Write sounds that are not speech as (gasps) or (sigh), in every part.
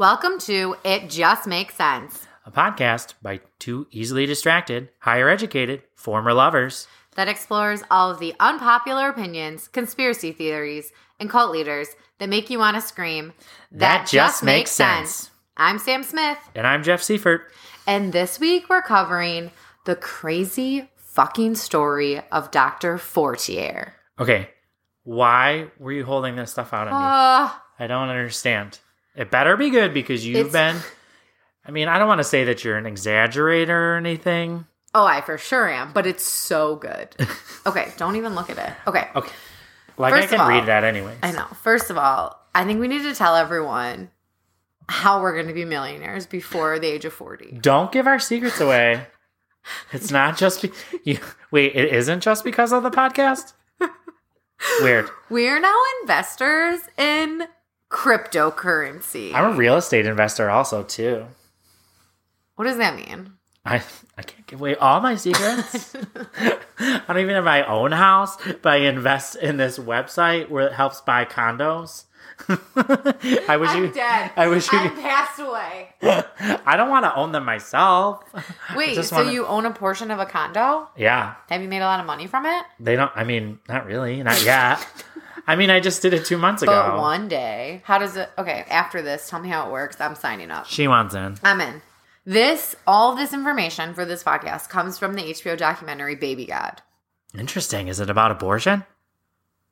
Welcome to It Just Makes Sense a podcast by two easily distracted, higher educated, former lovers. that explores all of the unpopular opinions, conspiracy theories, and cult leaders that make you want to scream. That just makes sense." I'm Sam Smith, And I'm Jeff Seifert. and this week we're covering the crazy fucking story of Dr. Fortier. Okay, why were you holding this stuff out on me? Uh, I don't understand. It better be good because you've It's- been. (laughs) I mean, I don't want to say that you're an exaggerator or anything. oh, I for sure am, but it's so good. (laughs) Okay, don't even look at it. Okay. Okay. Like, First I can read that anyway. I know. First of all, I think we need to tell everyone how we're going to be millionaires before the age of 40. Don't give our secrets away. It's not just. Be- you, wait, it isn't just because of the podcast? (laughs) Weird. We're now investors in cryptocurrency. I'm a real estate investor also, too. what does that mean? I I can't give away all my secrets. (laughs) (laughs) I don't even have my own house, but I invest in this website where it helps buy condos. (laughs) I wish you. dead. I wish you. I'm passed away. I don't want to own them myself. Wait, so wanna- you own a portion of a condo? Yeah, Have you made a lot of money from it? they don't. I mean, not really, not yet. I mean, I just did it two months ago. But one day. How does it? Okay, after this, tell me how it works. I'm signing up. She wants in. I'm in. This, all this information for this podcast comes from the HBO documentary Baby God. Interesting. Is it about abortion?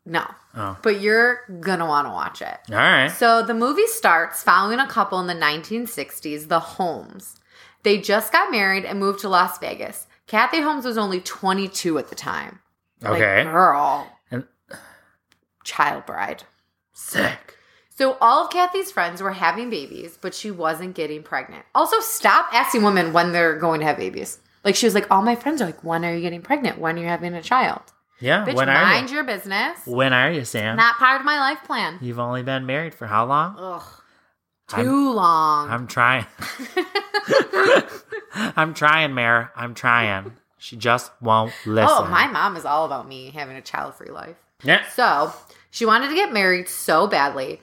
No, Oh, but you're gonna want to watch it. all right. So the movie starts following a couple in the 1960s, the Holmes. They just got married and moved to Las Vegas. Kathy Holmes was only 22 at the time. Like, Okay. girl. Child bride. Sick. So all of Kathy's friends were having babies, but she wasn't getting pregnant. Also, stop asking women when they're going to have babies. Like she was like, all my friends are like, when are you getting pregnant? When are you having a child? Yeah. Bitch, when are mind you? your business. When are you, Sam? Not part of my life plan. You've only been married for how long? Ugh. I'm- Too long. I'm trying. (laughs) I'm trying, Mare. I'm trying. She just won't oh, listen. Oh, my mom is all about me having a child free life. Yeah. So she wanted to get married so badly,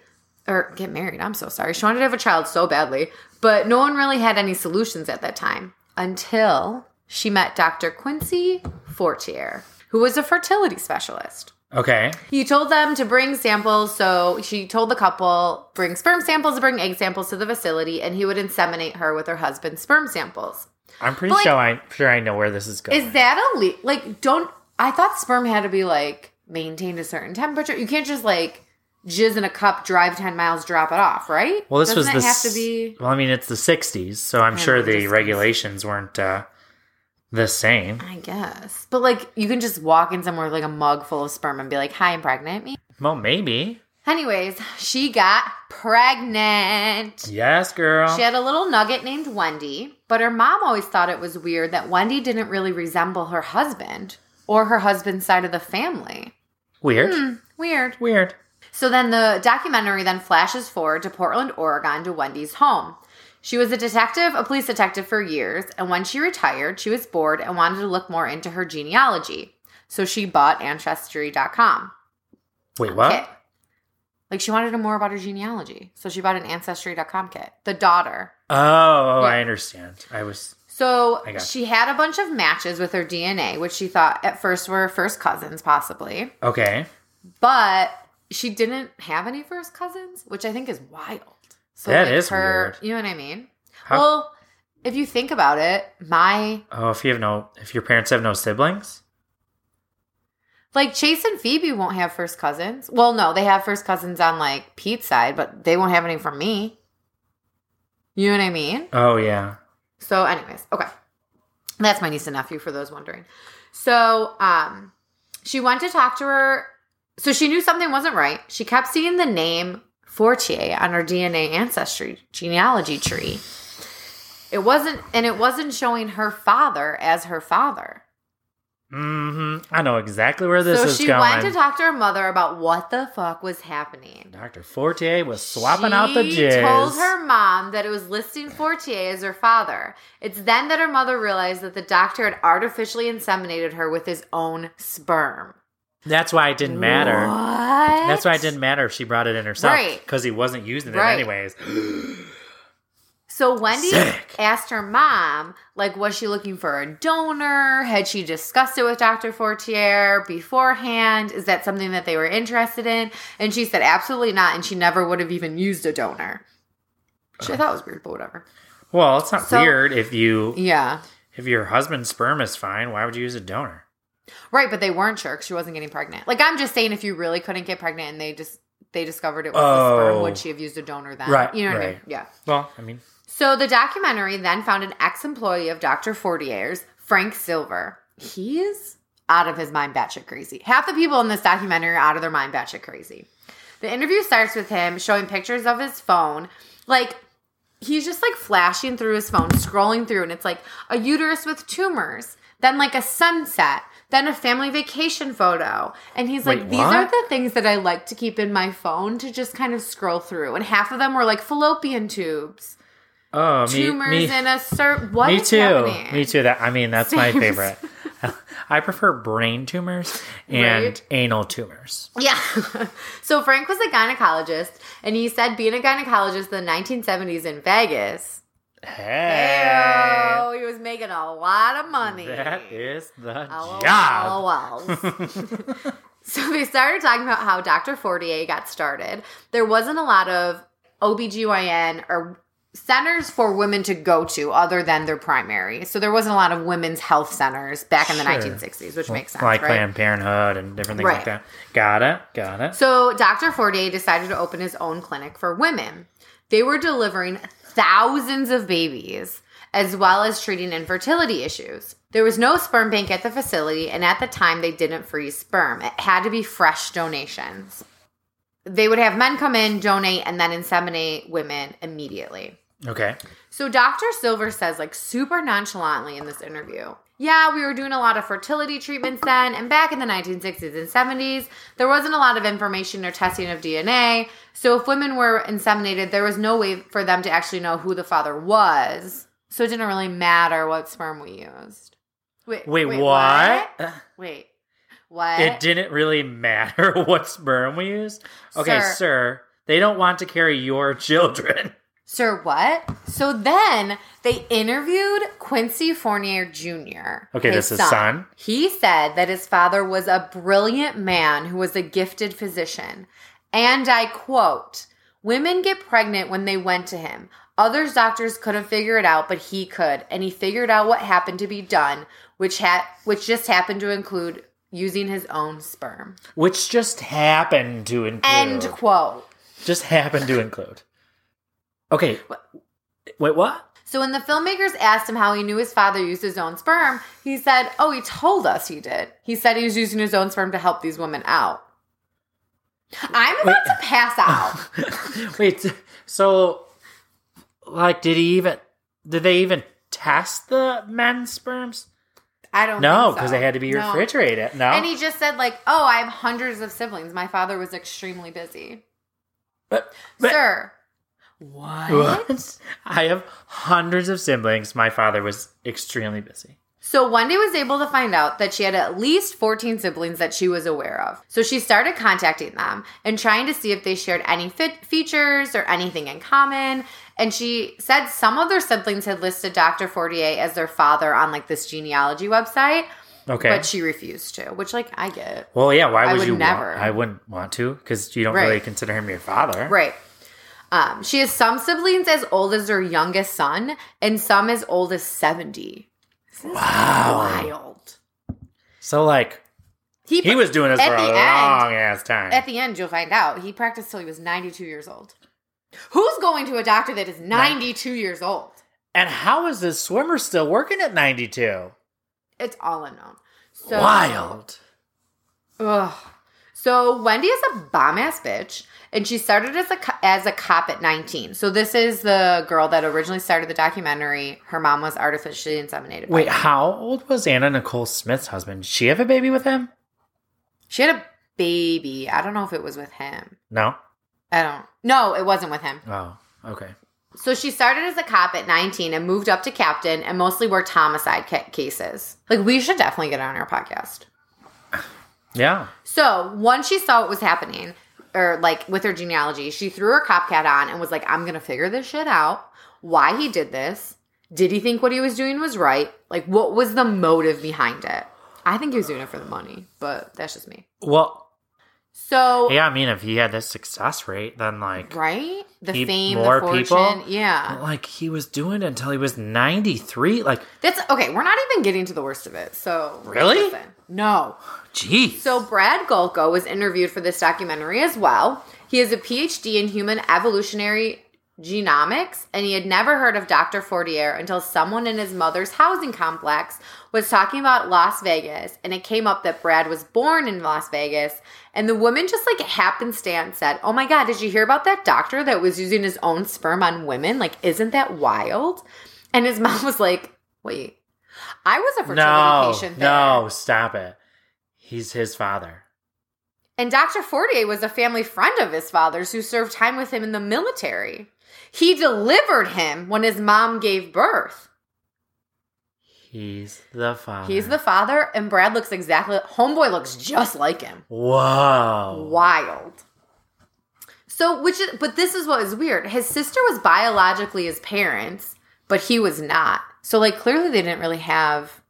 or get married. I'm so sorry. She wanted to have a child so badly, but no one really had any solutions at that time until she met Dr. Quincy Fortier, who was a fertility specialist. Okay. He told them to bring samples. So she told the couple bring sperm samples, bring egg samples to the facility, and he would inseminate her with her husband's sperm samples. I'm pretty But, like- sure I sure I know where this is going. Is that a le- like? Don't I thought sperm had to be like maintained a certain temperature? You can't just like jizz in a cup, drive ten miles, drop it off, right? well, this Doesn't was the have to be. Well, I mean, it's the '60s, so I'm sure the just- regulations weren't uh, the same. I guess, but like you can just walk in somewhere with like a mug full of sperm and be like, "Hi, I'm pregnant." Me. Well, maybe. Anyways, she got pregnant. Yes, girl. She had a little nugget named Wendy, but her mom always thought it was weird that Wendy didn't really resemble her husband or her husband's side of the family. Weird. Hmm, weird. Weird. So then the documentary then flashes forward to Portland, Oregon to Wendy's home. She was a detective, a police detective for years, and when she retired, she was bored and wanted to look more into her genealogy. So she bought Ancestry.com. Wait, what? Kit. Like she wanted to know more about her genealogy. So she bought an Ancestry.com kit. The daughter. Oh, oh Yeah. I understand. I was. So she had a bunch of matches with her DNA, which she thought at first were first cousins, possibly. Okay. But she didn't have any first cousins, which I think is wild. So That like, is her, weird. You know what I mean? How- Well, if you think about it, my Oh, if you have no, if your parents have no siblings. like Chase and Phoebe won't have first cousins. Well, no, they have first cousins on like Pete's side, but they won't have any from me. You know what I mean? Oh yeah. So, anyways, okay. That's my niece and nephew for those wondering. So, um, she went to talk to her. So she knew something wasn't right. She kept seeing the name Fortier on her DNA ancestry genealogy tree. It wasn't, and it wasn't showing her father as her father. Hmm I know exactly where this so is going. So she went to talk to her mother about what the fuck was happening. Dr. Fortier was swapping out the jizz. She told her mom that it was listing Fortier as her father. It's then that her mother realized that the doctor had artificially inseminated her with his own sperm. That's why it didn't matter. What? That's why it didn't matter if she brought it in herself. Right. Because he wasn't using it Right. anyways. So Wendy Sick. asked her mom, like, was she looking for a donor? Had she discussed it with Dr. Fortier beforehand? Is that something that they were interested in? And she said, absolutely not. And she never would have even used a donor. Which I uh-huh. thought was weird, but whatever. Well, it's not So- weird if you Yeah. if your husband's sperm is fine. Why would you use a donor? Right, but they weren't sure 'cause she wasn't getting pregnant. Like, I'm just saying, if you really couldn't get pregnant and they just they discovered it was the sperm, Oh. would she have used a donor then? Right, You know what I mean? Yeah. Well, I mean, So the documentary then found an ex-employee of Dr. Fortier's, Frank Silver. He's out of his mind batshit crazy. Half the people in this documentary are out of their mind batshit crazy. The interview starts with him showing pictures of his phone. Like he's just like flashing through his phone, scrolling through, and it's like a uterus with tumors, then like a sunset, then a family vacation photo. And he's like, Wait, these are the things that I like to keep in my phone to just kind of scroll through. And half of them were like fallopian tubes oh, me, tumors me, in a certain what me too. happening? Me too. That I mean, that's my favorite. (laughs) I prefer brain tumors and Right. anal tumors. Yeah. (laughs) so Frank was a gynecologist, and he said being a gynecologist in the 1970s in Vegas, Hey, he was making a lot of money. that is the LOL, job. LOLs. (laughs) so they started talking about how Dr. Fortier got started. There wasn't a lot of OBGYN or centers for women to go to other than their primary. So there wasn't a lot of women's health centers back in the Sure. 1960s, which makes sense, like right? Planned Parenthood and different things Right. like that. Got it. Got it. So Dr. Fortier decided to open his own clinic for women. They were delivering thousands of babies as well as treating infertility issues. There was no sperm bank at the facility, and at the time, they didn't freeze sperm. It had to be fresh donations. They would have men come in, donate, and then inseminate women immediately. Okay. So Dr. Silver says, like, super nonchalantly in this interview, yeah, we were doing a lot of fertility treatments then, and back in the 1960s and 70s, there wasn't a lot of information or testing of DNA. So if women were inseminated, there was no way for them to actually know who the father was. So it didn't really matter what sperm we used. Wait, Wait, what? Uh, wait, what? It didn't really matter (laughs) what sperm we used. Okay, Sir. sir, they don't want to carry your (laughs) children. Sir, what? So then they interviewed Quincy Fortier Jr. Okay, his that's his son. He said that his father was a brilliant man who was a gifted physician. And I quote, Women get pregnant when they went to him. Others doctors couldn't figure it out, but he could. And he figured out what happened to be done, which had which just happened to include using his own sperm. Which just happened to include. End quote. Just happened to include. Okay. Wait, what? So when the filmmakers asked him how he knew his father used his own sperm, he said, "Oh, he told us he did. He said he was using his own sperm to help these women out." I'm about Wait. to pass out. (laughs) Wait, so, like, did he even. Did they even test the men's sperms? I don't know. No, so. because they had to be No. refrigerated. No. And he just said like, "Oh, I have hundreds of siblings. My father was extremely busy." But- but- Sir, what? What? (laughs) I have hundreds of siblings. My father was extremely busy. So Wendy was able to find out that she had at least 14 siblings that she was aware of. So she started contacting them and trying to see if they shared any fit features or anything in common. And she said some of their siblings had listed Dr. Fortier as their father on like this genealogy website, Okay. but she refused to, which like I get. well, yeah. Why would, would you never. Want, I wouldn't want to because you don't Right. really consider him your father. Right. Um, she has some siblings as old as her youngest son and some as old as 70. This is Wow. wild. So, like, he he was doing this for a end- long ass time. At the end, you'll find out he practiced till he was 92 years old. Who's going to a doctor that is 92 years old? and how is this swimmer still working at 92? It's all unknown. So, Wild. Ugh. So Wendy is a bomb ass bitch, and she started as a as a cop at 19. So this is the girl that originally started the documentary. Her mom was artificially inseminated. Wait, how old was Anna Nicole Smith's husband? Did she have a baby with him? she had a baby. I don't know if it was with him. No. I don't. No, it wasn't with him. Oh, okay. So she started as a cop at 19 and moved up to captain and mostly worked homicide ca- cases. Like we should definitely get on our podcast. Yeah. So once she saw what was happening, or like with her genealogy, she threw her cop cat on and was like, I'm gonna figure this shit out. Why he did this? Did he think what he was doing was right? Like, what was the motive behind it? I think he was doing it for the money, but that's just me. Well, So, yeah, I mean, if he had this success rate, then like, right? The Keep fame, more the fortune. people? Yeah. like he was doing it until he was 93. Like, That's okay. We're not even getting to the worst of it. So, Really? listen. No. (gasps) geez. So Brad Gulko was interviewed for this documentary as well. He has a PhD in human evolutionary genomics, and he had never heard of Dr. Fortier until someone in his mother's housing complex was talking about Las Vegas, and it came up that Brad was born in Las Vegas, and the woman just like happenstance said, "Oh my God, did you hear about that doctor that was using his own sperm on women? Like, isn't that wild?" And his (laughs) mom was like, "Wait." I was a fertility no, patient there. no, stop it. He's his father. And Dr. Fortier was a family friend of his father's who served time with him in the military. He delivered him when his mom gave birth. He's the father. He's the father, and Brad looks exactly, homeboy looks just like him. Whoa. Wild. So, which is, but this is what is weird. His sister was biologically his parents, but he was not. So, like, clearly they didn't really have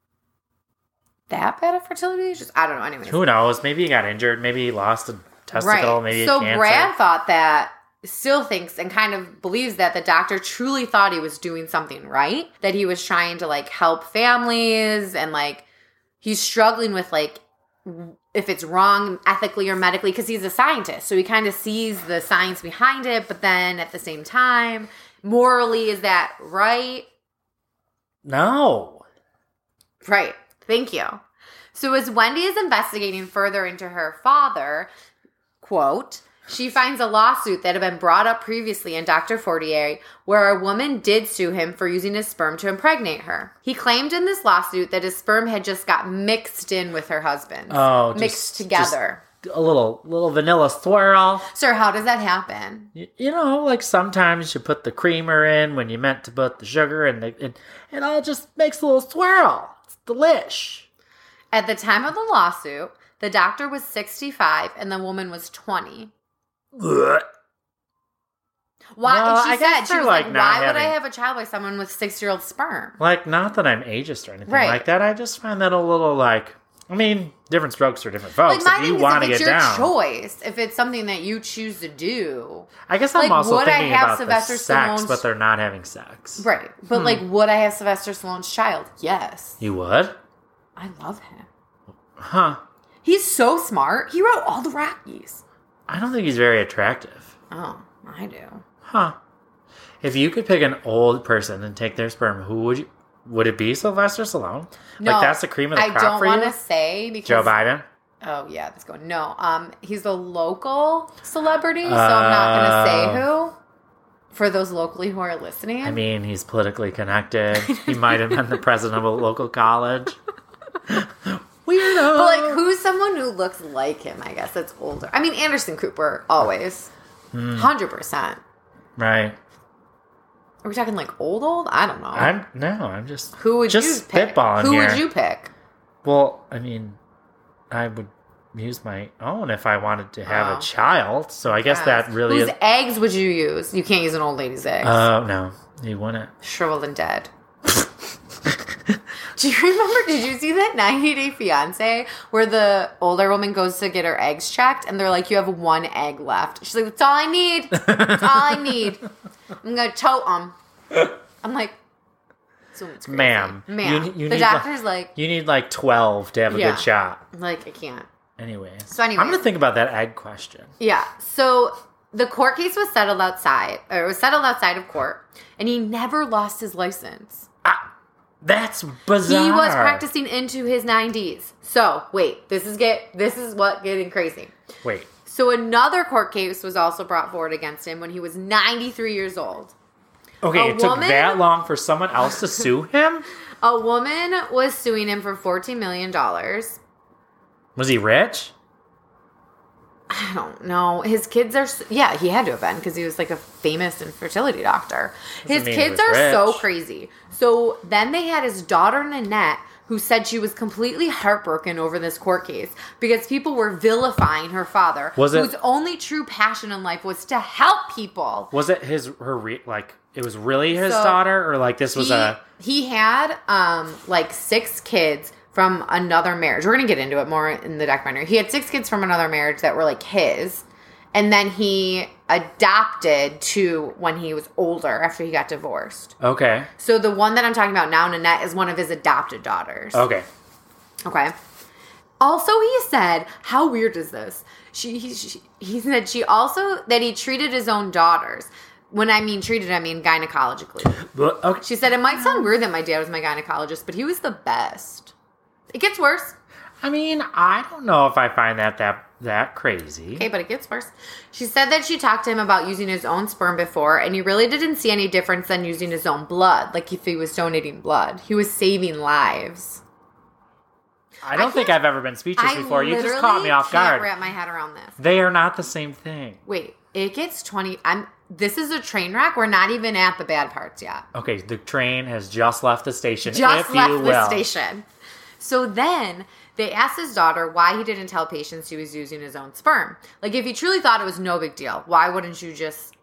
that bad of fertility. Just, I don't know. Anyways. Who knows? Maybe he got injured. Maybe he lost a testicle. Maybe he so. Brad thought that still thinks and kind of believes that the doctor truly thought he was doing something right that he was trying to like help families and like he's struggling with like if it's wrong ethically or medically because he's a scientist so he kind of sees the science behind it but then at the same time morally is that right no. Right. Thank you. So as Wendy is investigating further into her father, quote, she finds a lawsuit that had been brought up previously in Dr. Fortier where a woman did sue him for using his sperm to impregnate her. He claimed in this lawsuit that his sperm had just got mixed in with her husband. Oh, just- mixed together. A little little vanilla swirl. Sir, how does that happen? You, you know, like sometimes you put the creamer in when you meant to put the sugar, and the, it, it all just makes a little swirl. It's delish. At the time of the lawsuit, the doctor was 65 and the woman was 20. Why? Well, she I said she was like, like, "Why would I have a child by someone with six-year-old sperm?" Like, not that I'm ageist or anything Right. like that. I just find that a little like. I mean, different strokes for different folks. Like if you want to get your down, choice, if it's something that you choose to do, I guess I'm like, also would I thinking have about Sylvester the sex, Stallone's- but they're not having sex. right? But like, Hmm. would I have Sylvester Stallone's child? Yes, You would? I love him. Huh? He's so smart. He wrote all the Rockies. I don't think he's very attractive. Oh, I do. Huh? If you could pick an old person and take their sperm, who would you? Would it be Sylvester Stallone? No, like that's the cream of the I crop don't for want to say because Joe Biden. Oh yeah, that's going. No, um, he's a local celebrity, so I'm not gonna say who. For those locally who are listening, I mean, he's politically connected. (laughs) he might have been the president of a local college. (laughs) Weirdo. But like, who's someone who looks like him? I guess that's older. I mean, Anderson Cooper always, Hmm. hundred percent. Right. Are we talking like old, old? I don't know. I'm no. I'm just who would just you pick? spitballing Who here. would you pick? Well, I mean, I would use my own if I wanted to have Oh. a child. So I guess that really Whose is. eggs would you use? You can't use an old lady's eggs. Oh no, you wouldn't. Shriveled and dead. (laughs) Do you remember? Did you see that 90 Day Fiance where the older woman goes to get her eggs checked and they're like, "You have one egg left." She's like, "That's all I need. That's all I need. (laughs) I'm gonna tote them." I'm like, "So. Ma'am, ma'am." you- you the doctor's like, You need like twelve to have a Yeah. good shot. "Like I can't." Anyway, So anyway, I'm gonna think about that egg question. Yeah. So the court case was settled outside, or it was settled outside of court, and he never lost his license. That's bizarre. He was practicing into his 90s. So wait, this is get this is what getting crazy. Wait, So another court case was also brought forward against him when he was 93 years old. okay, A it took that long for someone else to sue (laughs) him. A woman was suing him for 14 million dollars. Was he rich? I don't know. His kids are yeah, he had to have been because he was like a famous infertility doctor. Doesn't His kids are so crazy. So then they had his daughter Nanette who said she was completely heartbroken over this court case because people were vilifying her father, Was it- whose only true passion in life was to help people. Was it his her re- like it was really his So, daughter or like this was he, a he had um like six kids from another marriage. We're gonna get into it more in the documentary. He had six kids from another marriage that were like his, and then he adopted two when he was older after he got divorced. okay So the one that I'm talking about now, Nanette, is one of his adopted daughters. okay Okay. Also, he said, how weird is this? She, he, she, he said she also that he treated his own daughters. When I mean treated, I mean gynecologically. But- okay She said it might sound weird that my dad was my gynecologist, but he was the best. It gets worse. I mean I don't know if I find that that that crazy Okay, but it gets worse. She said that she talked to him about using his own sperm before, and he really didn't see any difference than using his own blood, like if he was donating blood. He was saving lives. I don't I think I've ever been speechless I before you just caught me off guard wrap my head around this. they are not the same thing Wait, it gets 20. I'm. This is a train wreck. We're not even at the bad parts yet. okay the train has just left the station Just left the station. So then they asked his daughter why he didn't tell patients he was using his own sperm. Like, if he truly thought it was no big deal, why wouldn't you just,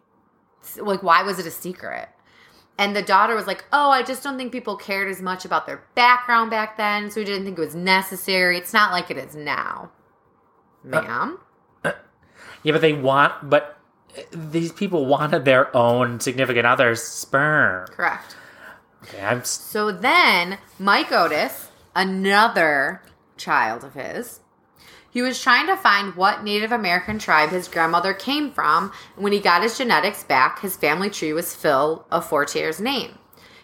like, why was it a secret? And the daughter was like, Oh, I just don't think people cared as much about their background back then, so we didn't think it was necessary. It's not like it is now. Ma'am? yeah but they want but these people wanted their own significant other's sperm Correct. okay I'm So then, Mike Otis, another child of his, he was trying to find what Native American tribe his grandmother came from. And when he got his genetics back, his family tree was full of Fortier's name.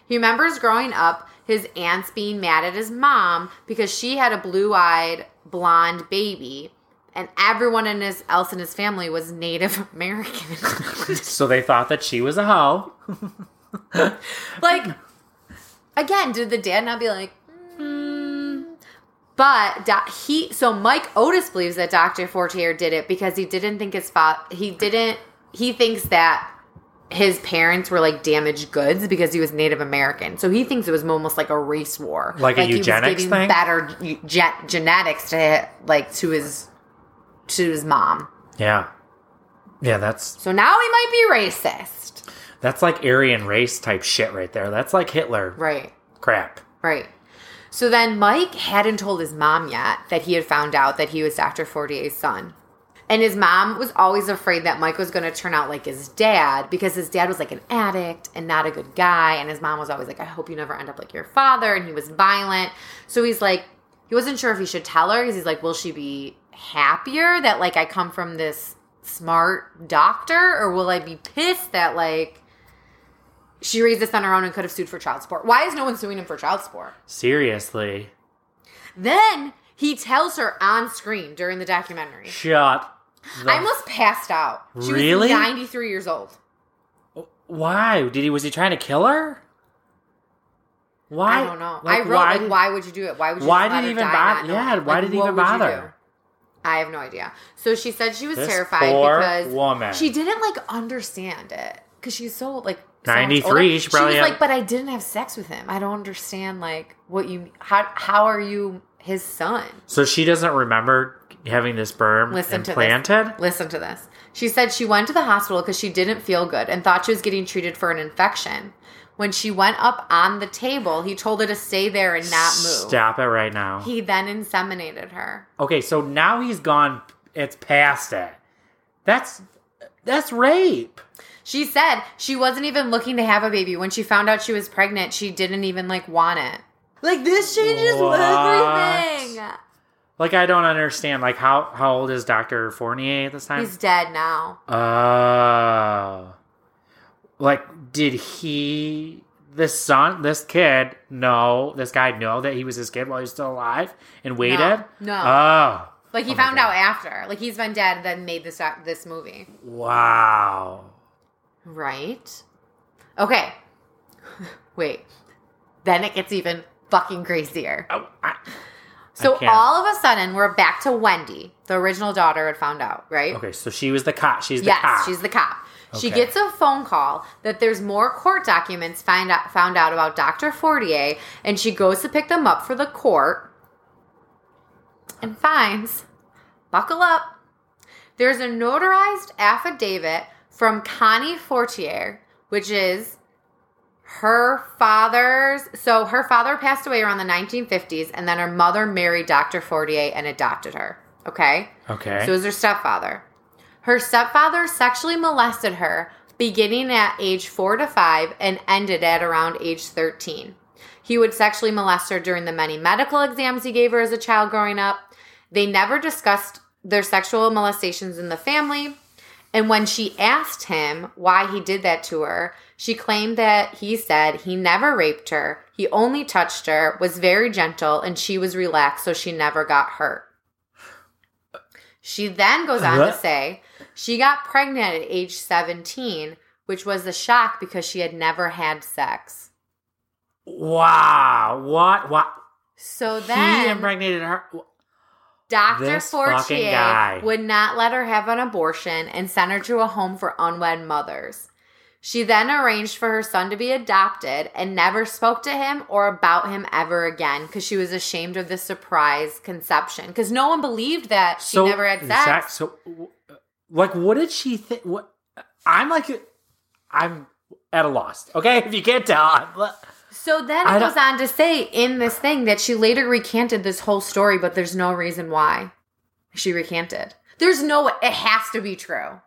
He remembers growing up, his aunts being mad at his mom because she had a blue eyed, blonde baby. And everyone in his, else in his family was Native (laughs) American. (laughs) so they thought that she was a hoe (laughs) like again did the dad not be like "Hmm." But he so mike otis believes that dr fortier did it because he didn't think his father he didn't he thinks that his parents were like damaged goods because he was native american so he thinks it was almost like a race war Like a he eugenics thing? better ge- genetics to like to his to his mom yeah yeah that's so now he might be racist That's like Aryan race type shit right there. That's like Hitler right crap. Right. So then Mike hadn't told his mom yet that he had found out that he was Dr. Fortier's son. And his mom was always afraid that Mike was going to turn out like his dad because his dad was like an addict and not a good guy. And his mom was always like, I hope you never end up like your father. And he was violent. So he's like, he wasn't sure if he should tell her because he's like, will she be happier that like I come from this smart doctor or will I be pissed that like she raised this on her own and could have sued for child support? Why is no one suing him for child support? Seriously. Then he tells her on screen during the documentary. Shut. The I almost passed out. She Really? was 93 years old. Oh, why did he? Was he trying to kill her? Why? I don't know. Like, I wrote, why like, did- why would you do it? Why would you Why did he even bother- yeah, why did he even bother? I have no idea. So she said she was This terrified because woman. she didn't like understand it because she's so like 93, older. she probably was had- like, but I didn't have sex with him. I don't understand like what you how how are you his son? So she doesn't remember having this sperm Listen to implanted. this. Listen to this. She said she went to the hospital because she didn't feel good and thought she was getting treated for an infection. When she went up on the table, he told her to stay there and not move. Stop it right now. He then inseminated her. okay, so now he's gone. It's past it. That's that's rape. She said she wasn't even looking to have a baby. When she found out she was pregnant, she didn't even like want it. Like this changes What? everything. Like I don't understand. Like how how old is Doctor Fortier at this time? He's dead now. Oh. Like, did he, this son, this kid, know, this guy know that he was his kid while he was still alive and waited? No. Oh. Like he Oh found out after. Like he's been dead then made this uh, this movie. Wow. Right? Okay. (laughs) Wait. Then it gets even fucking crazier. Oh, I, So can't. all of a sudden, we're back to Wendy. The original daughter had found out, right? okay, so she was the cop. She's the yes, cop. she's the cop. She Okay. gets a phone call that there's more court documents find out, found out about Dr. Fortier, and she goes to pick them up for the court and finds, buckle up, there's a notarized affidavit from Connie Fortier, which is her father's. So her father passed away around the 1950s, and then her mother married Dr. Fortier and adopted her. Okay? Okay. So it was her stepfather. Her stepfather sexually molested her beginning at age four to five and ended at around age 13. He would sexually molest her during the many medical exams he gave her as a child growing up. They never discussed their sexual molestations in the family. And when she asked him why he did that to her, she claimed that he said he never raped her. He only touched her, was very gentle, and she was relaxed, so she never got hurt. She then goes on to say she got pregnant at age 17, which was a shock because she had never had sex. wow. What? What? So he then impregnated her. Dr. This Fortier would not let her have an abortion and sent her to a home for unwed mothers. She then arranged for her son to be adopted and never spoke to him or about him ever again because she was ashamed of the surprise conception because no one believed that she never had sex. So, like, what did she think? What? I'm like, I'm at a loss. Okay, (laughs) if you can't tell, I'm, So then it goes on to say in this thing that she later recanted this whole story, but there's no reason why she recanted. There's no, it has to be true.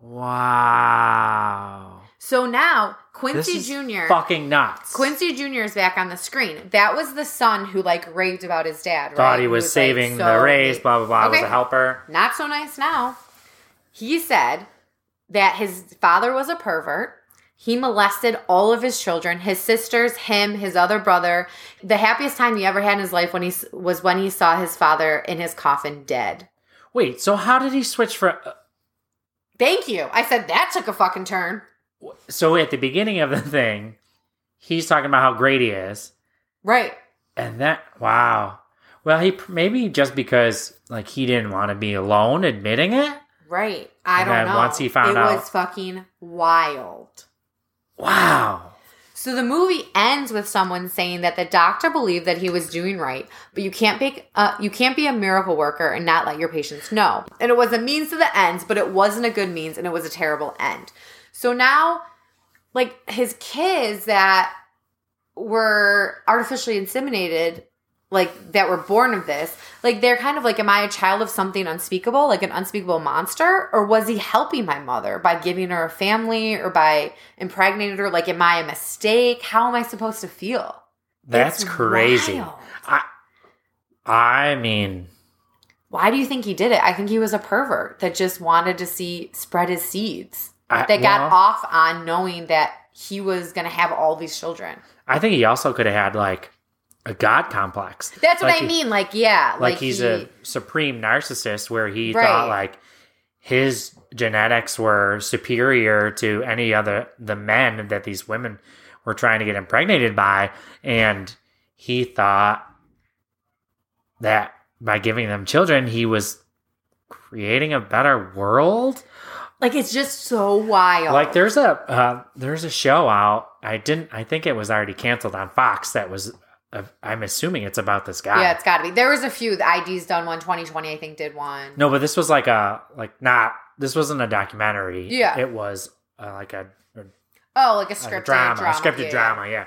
wow. So now Quincy Jr. fucking nuts. Quincy Jr. is back on the screen. That was the son who like raved about his dad. Right? thought he was, like, saving so the race. Blah blah blah. Was Okay. a helper. Not so nice now. He said that his father was a pervert. He molested all of his children, his sisters, him, his other brother. The happiest time he ever had in his life when he was when he saw his father in his coffin dead. Wait. So how did he switch for? uh, Thank you. I said that took a fucking turn. So at the beginning of the thing, he's talking about how great he is, Right. and that wow. Well, he maybe just because like he didn't want to be alone admitting it. Right. I And don't then know. once he found it out- it was fucking wild. Wow. So the movie ends with someone saying that the doctor believed that he was doing right, but you can't be uh, you can't be a miracle worker and not let your patients know. And it was a means to the ends, but it wasn't a good means, and it was a terrible end. So now, like his kids that were artificially inseminated, like that were born of this, like they're kind of like, am I a child of something unspeakable, like an unspeakable monster, or was he helping my mother by giving her a family or by impregnating her? Like, am I a mistake? How am I supposed to feel? That's It's crazy. wild. I I mean, Why do you think he did it? I think he was a pervert that just wanted to see spread his seeds. I, That got well, off on knowing that he was going to have all these children. I think he also could have had like a god complex. That's what I he- mean. Like, yeah, Like, he's he- a supreme narcissist where he Right. thought like his genetics were superior to any other the men that these women were trying to get impregnated by and he thought that by giving them children he was creating a better world like it's just so wild. like there's a uh, there's a show out i didn't i think it was already canceled on fox that was i'm assuming it's about this guy yeah, it's got to be. There was a few. The ID's done one. 2020, I think, did one. no but this was like a like not this wasn't a documentary Yeah. it was uh, like a, a, Oh, like a like a drama, drama. a scripted yeah, yeah. drama yeah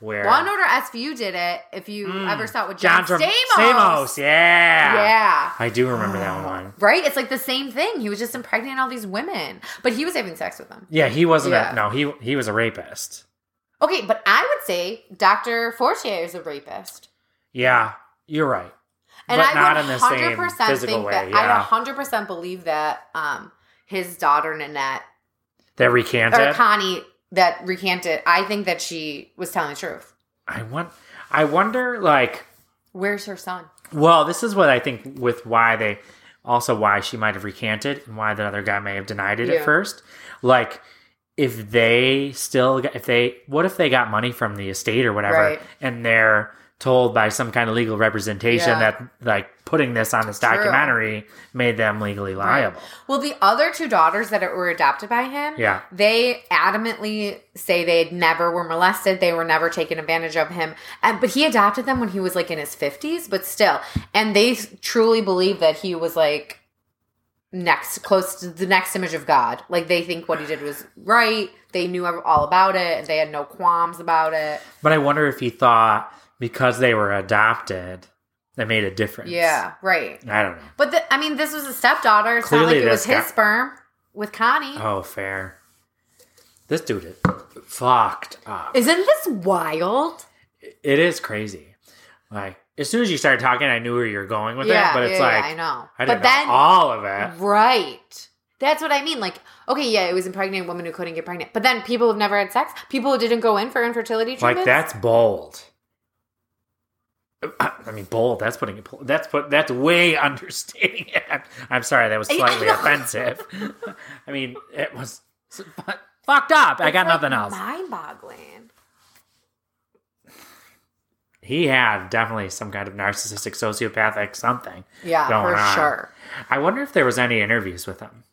where Law and Order SVU did it. If you Mm. ever saw it with John, John Stamos. Stamos. yeah Yeah. i do remember that (gasps) one Right? It's like the same thing. He was just impregnating all these women, but he was having sex with them. yeah he wasn't Yeah. a no he he was a rapist Okay, but I would say Dr. Fortier is a rapist. yeah you're right And but I would in the same 100% physical think way that yeah I 100% believe that um his daughter Nanette that recanted or Connie that recanted, I think that she was telling the truth. i want i wonder like Where's her son? Well, this is what I think with why they also why she might have recanted and why the other guy may have denied it Yeah. at first. Like if they still got- if they what if they got money from the estate or whatever Right. and they're told by some kind of legal representation Yeah. that like putting this on this documentary made them legally liable. Well, the other two daughters that were adopted by him, Yeah. they adamantly say they never were molested. They were never taken advantage of him. And, but he adopted them when he was like in his 50s, but still. And they truly believe that he was like next, close to the next image of God. Like they think what he did was right. They knew all about it. They had no qualms about it. But I wonder if he thought because they were adopted, that made a difference. Yeah, right. I don't know. But the, I mean, this was a stepdaughter. It's Clearly not like it was his guy- sperm with Connie. Oh, fair. This dude is fucked up. Isn't this wild? It is crazy. Like as soon as you started talking, I knew where you were going with yeah, it. But it's yeah, like yeah, I know. I didn't but know then, all of it. right? That's what I mean. Like, okay, yeah, it was impregnated woman who couldn't get pregnant, but then people who've never had sex, people who didn't go in for infertility treatments. Like that's bold. I mean, bold. That's putting it. That's put. That's way (laughs) understating it. I'm, I'm sorry. That was I- I slightly offensive. (laughs) I mean, it was (laughs) fucked up. I got nothing else. Mind-boggling. He had definitely some kind of narcissistic, sociopathic something. Yeah, for on. sure. I wonder if there was any interviews with him.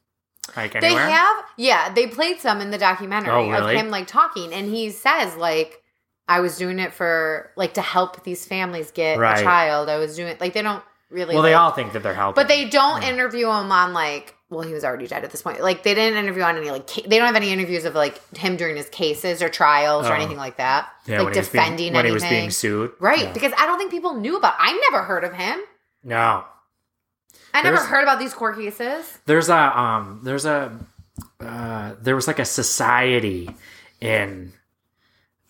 Like They anywhere. have, yeah, they played some in the documentary Oh, really? of him like talking, and he says like, "I was doing it for like to help these families get Right. a child. I was doing like they don't really. well, they all think that they're helping. But they don't Yeah. interview him on like well, he was already dead at this point. Like they didn't interview on any like ca- they don't have any interviews of like him during his cases or trials or Oh. anything like that. Yeah, like when he was being- defending when he anything. was being sued. right? Yeah. Because I don't think people knew about. I never heard of him. No, I never There's- heard about these court cases. there's a um, there's a uh, there was like a society in.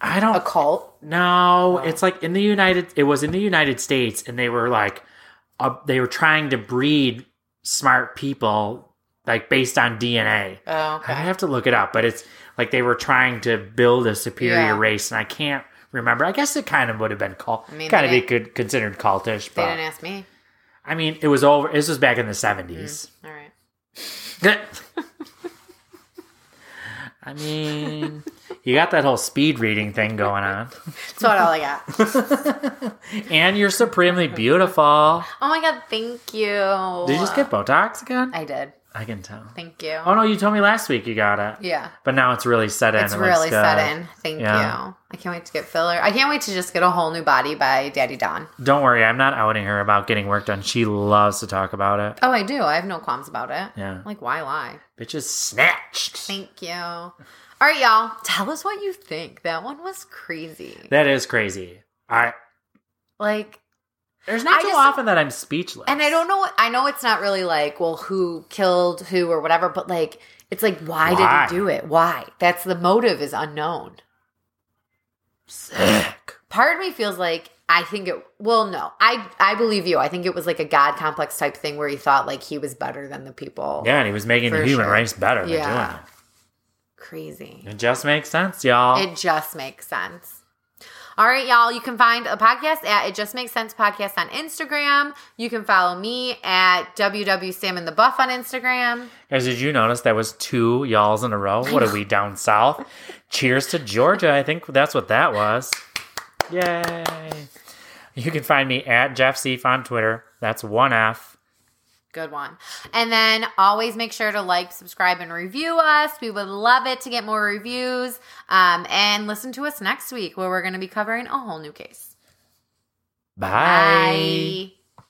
I don't A cult. No, Oh. it's like in the United. It was in the United States, and they were like, uh, they were trying to breed smart people, like based on DNA. Oh, I have to look it up, but it's like they were trying to build a superior Yeah. race, and I can't remember. I guess it kind of would have been cult, I mean, kind of be could, considered cultish, They but didn't ask me. I mean, it was over. This was back in the seventies. Mm, all right. (laughs) I mean, you got that whole speed reading thing going on, (laughs) That's what all I got. (laughs) and you're supremely beautiful. Oh my god, thank you. Did you just get Botox again? I did. I can tell. Thank you. Oh no, you told me last week you got it, Yeah. but now it's really set in. It's It really set in. Thank Yeah. you. I can't wait to get filler. I can't wait to just get a whole new body by Daddy Don. Don't worry, I'm not outing her about getting work done. She loves to talk about it. Oh, I do. I have no qualms about it. Yeah, Like, why lie? bitches snatched. Thank you. All right, y'all. Tell us what you think. That one was crazy. That is crazy. I Like, there's not I too just- often that I'm speechless. and I don't know. I know it's not really like, well, who killed who or whatever, but like, it's like, why, Why? did he do it? Why? That's the motive is unknown. Sick. Part of me feels like I think it. Well, no, I I believe you. I think it was like a god complex type thing where he thought like he was better than the people. Yeah, and he was making the human sure. race better than Yeah. doing Crazy. it. It just makes sense, y'all. It just makes sense. All right, y'all. You can find a podcast at It Just Makes Sense podcast on Instagram. You can follow me at WW the Buff on Instagram. Guys, did you notice that was two y'alls in a row? What are we down south? Cheers to Georgia. I think that's what that was. Yay. You can find me at Jeff Seif on Twitter. That's one F. Good one. And then always make sure to like, subscribe, and review us. We would love it to get more reviews. Um, and listen to us next week where we're going to be covering a whole new case. Bye. Bye.